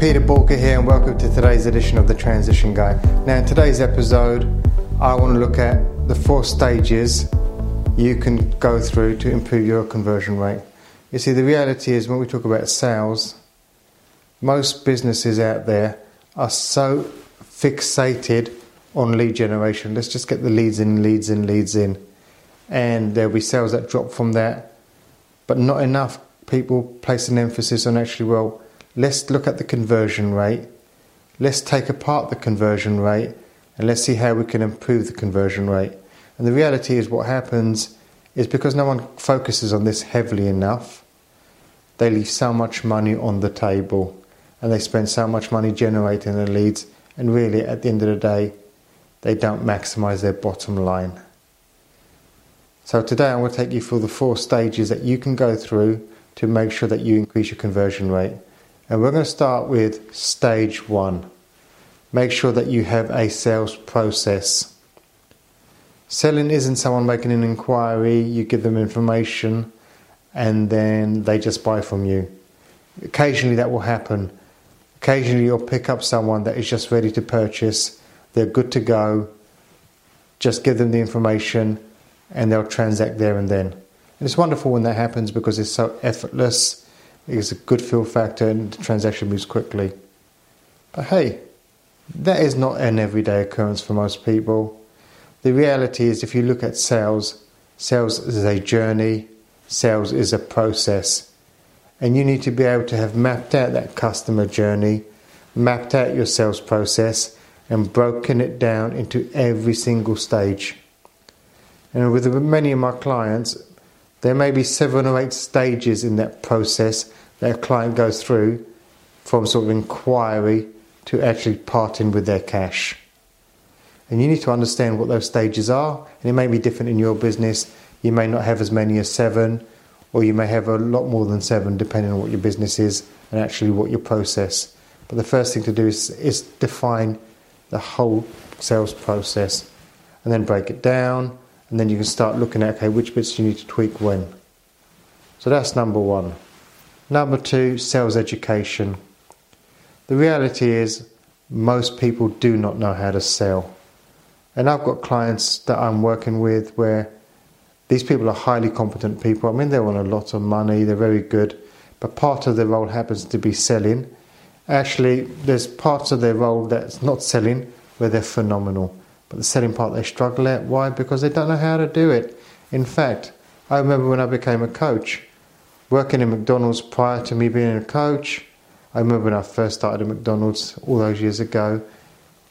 Peter Boolkah here, and welcome to today's edition of the Transition Guy. Now, in today's episode, I want to look at the four stages you can go through to improve your conversion rate. You see, the reality is when we talk about sales, most businesses out there are so fixated on lead generation. Let's just get the leads in, leads in, leads in. And there'll be sales that drop from that, but not enough people place an emphasis on actually, well, let's look at the conversion rate, let's take apart the conversion rate, and let's see how we can improve the conversion rate. And the reality is, what happens is because no one focuses on this heavily enough, they leave so much money on the table and they spend so much money generating the leads, and really, at the end of the day, they don't maximize their bottom line. So, today I'm going to take you through the four stages that you can go through to make sure that you increase your conversion rate. And we're going to start with stage one. Make sure that you have a sales process. Selling isn't someone making an inquiry, you give them information, and then they just buy from you. Occasionally that will happen. Occasionally you'll pick up someone that is just ready to purchase, they're good to go, just give them the information, and they'll transact there and then. And it's wonderful when that happens because it's so effortless it's a good feel factor and the transaction moves quickly. But hey, that is not an everyday occurrence for most people. The reality is, if you look at sales, sales is a journey, sales is a process. And you need to be able to have mapped out that customer journey, mapped out your sales process, and broken it down into every single stage. And with many of my clients, there may be seven or eight stages in that process that a client goes through from sort of inquiry to actually parting with their cash. And you need to understand what those stages are, and it may be different in your business. You may not have as many as seven, or you may have a lot more than seven, depending on what your business is and actually what your process. But the first thing to do is, is define the whole sales process and then break it down and then you can start looking at okay which bits you need to tweak when. So that's number one. Number two, sales education. The reality is most people do not know how to sell. And I've got clients that I'm working with where these people are highly competent people. I mean, they want a lot of money, they're very good, but part of their role happens to be selling. Actually, there's parts of their role that's not selling where they're phenomenal. But the selling part they struggle at. Why? Because they don't know how to do it. In fact, I remember when I became a coach, working in McDonald's prior to me being a coach. I remember when I first started at McDonald's all those years ago,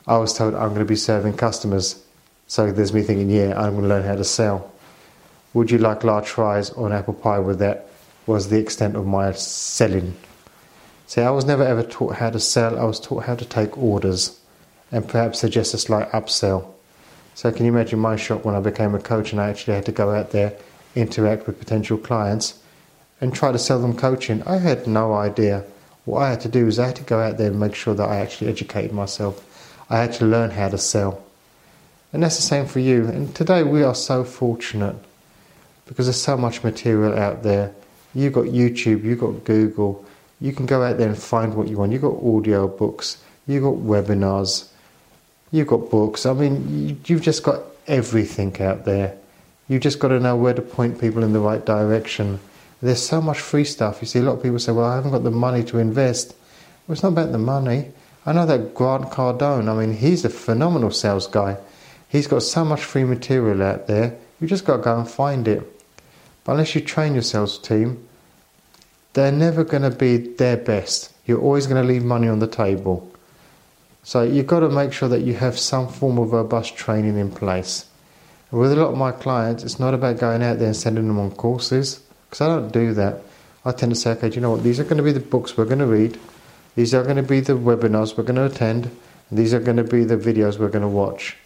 I was told I'm going to be serving customers. So there's me thinking, yeah, I'm going to learn how to sell. Would you like large fries or an apple pie with that? Was the extent of my selling. See, I was never ever taught how to sell, I was taught how to take orders and perhaps suggest a slight upsell. So, can you imagine my shock when I became a coach and I actually had to go out there, interact with potential clients, and try to sell them coaching? I had no idea. What I had to do is I had to go out there and make sure that I actually educated myself. I had to learn how to sell. And that's the same for you. And today we are so fortunate because there's so much material out there. You've got YouTube, you've got Google. You can go out there and find what you want. You've got audio books, you've got webinars, You've got books. I mean, you've just got everything out there. You've just got to know where to point people in the right direction. There's so much free stuff. You see, a lot of people say, well, I haven't got the money to invest. Well, it's not about the money. I know that Grant Cardone, I mean, he's a phenomenal sales guy. He's got so much free material out there. You just got to go and find it. But unless you train your sales team, they're never going to be their best. You're always going to leave money on the table. So you've got to make sure that you have some form of robust training in place. With a lot of my clients, it's not about going out there and sending them on courses, because I don't do that. I tend to say, okay, do you know what? These are going to be the books we're going to read. These are going to be the webinars we're going to attend. These are going to be the videos we're going to watch.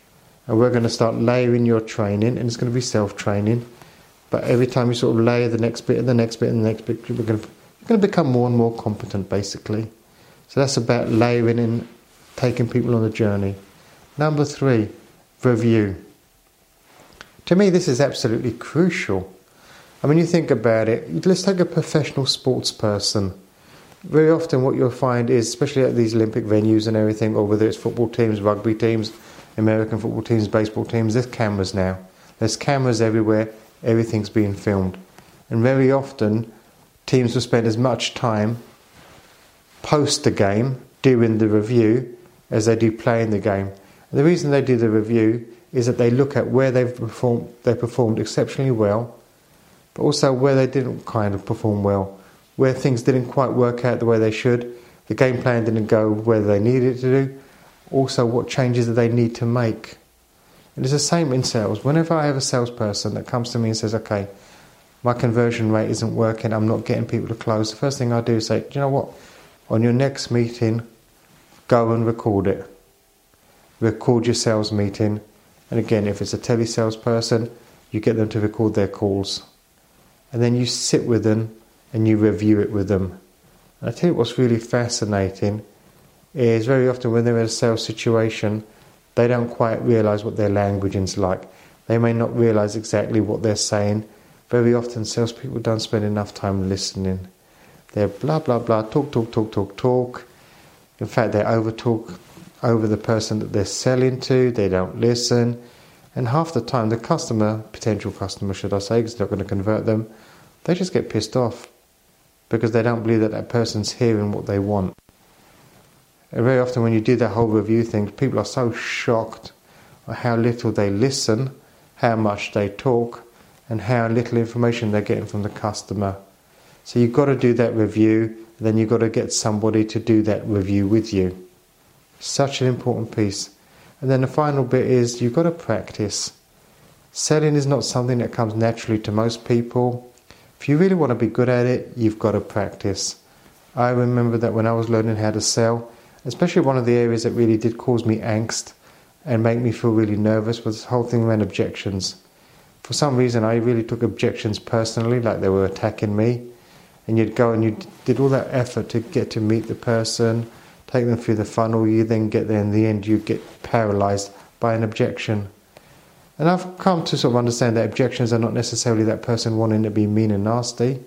And we're going to start layering your training, and it's going to be self training. But every time you sort of layer the next bit and the next bit and the next bit, you're going to, you're going to become more and more competent, basically. So that's about layering in taking people on a journey. Number three, review. To me, this is absolutely crucial. I mean, you think about it, let's take a professional sports person. very often what you'll find is, especially at these Olympic venues and everything, or whether it's football teams, rugby teams, American football teams, baseball teams, there's cameras now. There's cameras everywhere, everything's being filmed. And very often, teams will spend as much time post the game doing the review as they do playing the game. And the reason they do the review is that they look at where they've performed, they performed exceptionally well, but also where they didn't kind of perform well, where things didn't quite work out the way they should, the game plan didn't go where they needed it to do, also what changes that they need to make. And it's the same in sales. Whenever I have a salesperson that comes to me and says, okay, my conversion rate isn't working, I'm not getting people to close, the first thing I do is say, do you know what? On your next meeting, go and record it. Record your sales meeting. And again, if it's a tele salesperson, you get them to record their calls. And then you sit with them and you review it with them. And I tell you what's really fascinating is very often when they're in a sales situation, they don't quite realize what their language is like. They may not realize exactly what they're saying. Very often, salespeople don't spend enough time listening. They're blah blah blah, talk, talk, talk, talk, talk. In fact, they overtalk over the person that they're selling to. They don't listen, and half the time, the customer, potential customer, should I say, because they're not going to convert them, they just get pissed off because they don't believe that that person's hearing what they want. And very often, when you do that whole review thing, people are so shocked at how little they listen, how much they talk, and how little information they're getting from the customer. So you've got to do that review, then you've got to get somebody to do that review with you. Such an important piece. And then the final bit is you've got to practice. Selling is not something that comes naturally to most people. If you really want to be good at it, you've got to practice. I remember that when I was learning how to sell, especially one of the areas that really did cause me angst and make me feel really nervous was this whole thing around objections. For some reason, I really took objections personally, like they were attacking me and you'd go and you did all that effort to get to meet the person, take them through the funnel, you then get there in the end you get paralyzed by an objection. And I've come to sort of understand that objections are not necessarily that person wanting to be mean and nasty.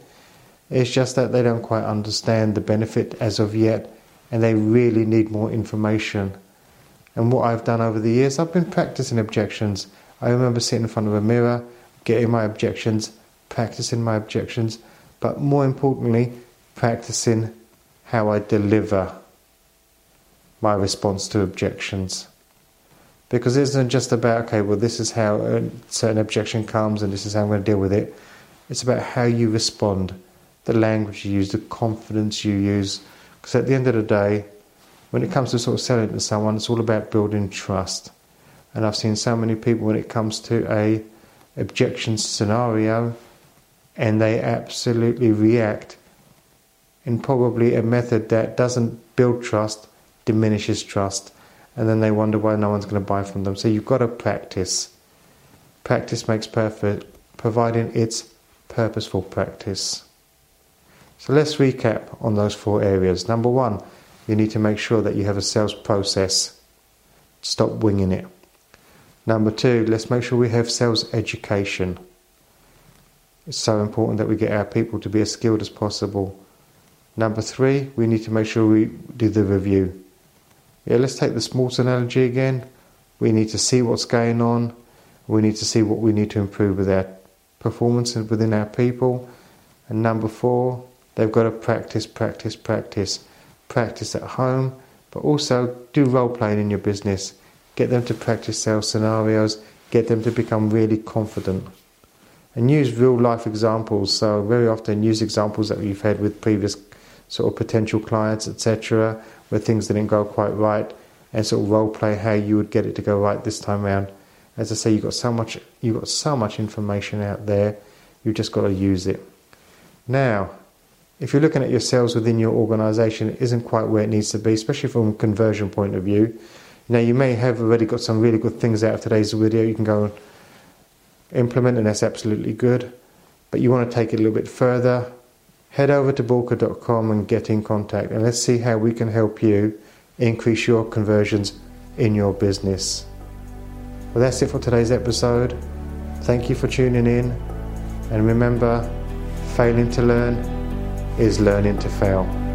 It's just that they don't quite understand the benefit as of yet and they really need more information. And what I've done over the years, I've been practicing objections. I remember sitting in front of a mirror, getting my objections, practicing my objections but more importantly, practicing how I deliver my response to objections. Because it isn't just about, okay, well, this is how a certain objection comes and this is how I'm going to deal with it. It's about how you respond, the language you use, the confidence you use. Because at the end of the day, when it comes to sort of selling to someone, it's all about building trust. And I've seen so many people when it comes to a objection scenario, and they absolutely react in probably a method that doesn't build trust, diminishes trust, and then they wonder why no one's going to buy from them. So you've got to practice. Practice makes perfect, providing it's purposeful practice. So let's recap on those four areas. Number one, you need to make sure that you have a sales process. Stop winging it. Number two, let's make sure we have sales education. It's so important that we get our people to be as skilled as possible. Number three, we need to make sure we do the review. Yeah, let's take the sports analogy again. We need to see what's going on. We need to see what we need to improve with our performance and within our people. And number four, they've got to practice, practice, practice. Practice at home, but also do role playing in your business. Get them to practice sales scenarios. Get them to become really confident and use real life examples. So very often use examples that we've had with previous sort of potential clients, etc., where things didn't go quite right, and sort of role play how you would get it to go right this time around. As I say, you've got so much you've got so much information out there, you've just got to use it. Now, if you're looking at your sales within your organization, it isn't quite where it needs to be, especially from a conversion point of view. Now you may have already got some really good things out of today's video. You can go implement, and that's absolutely good. But you want to take it a little bit further, head over to boolkah.com and get in contact, and let's see how we can help you increase your conversions in your business. Well, that's it for today's episode. Thank you for tuning in, and remember, failing to learn is learning to fail.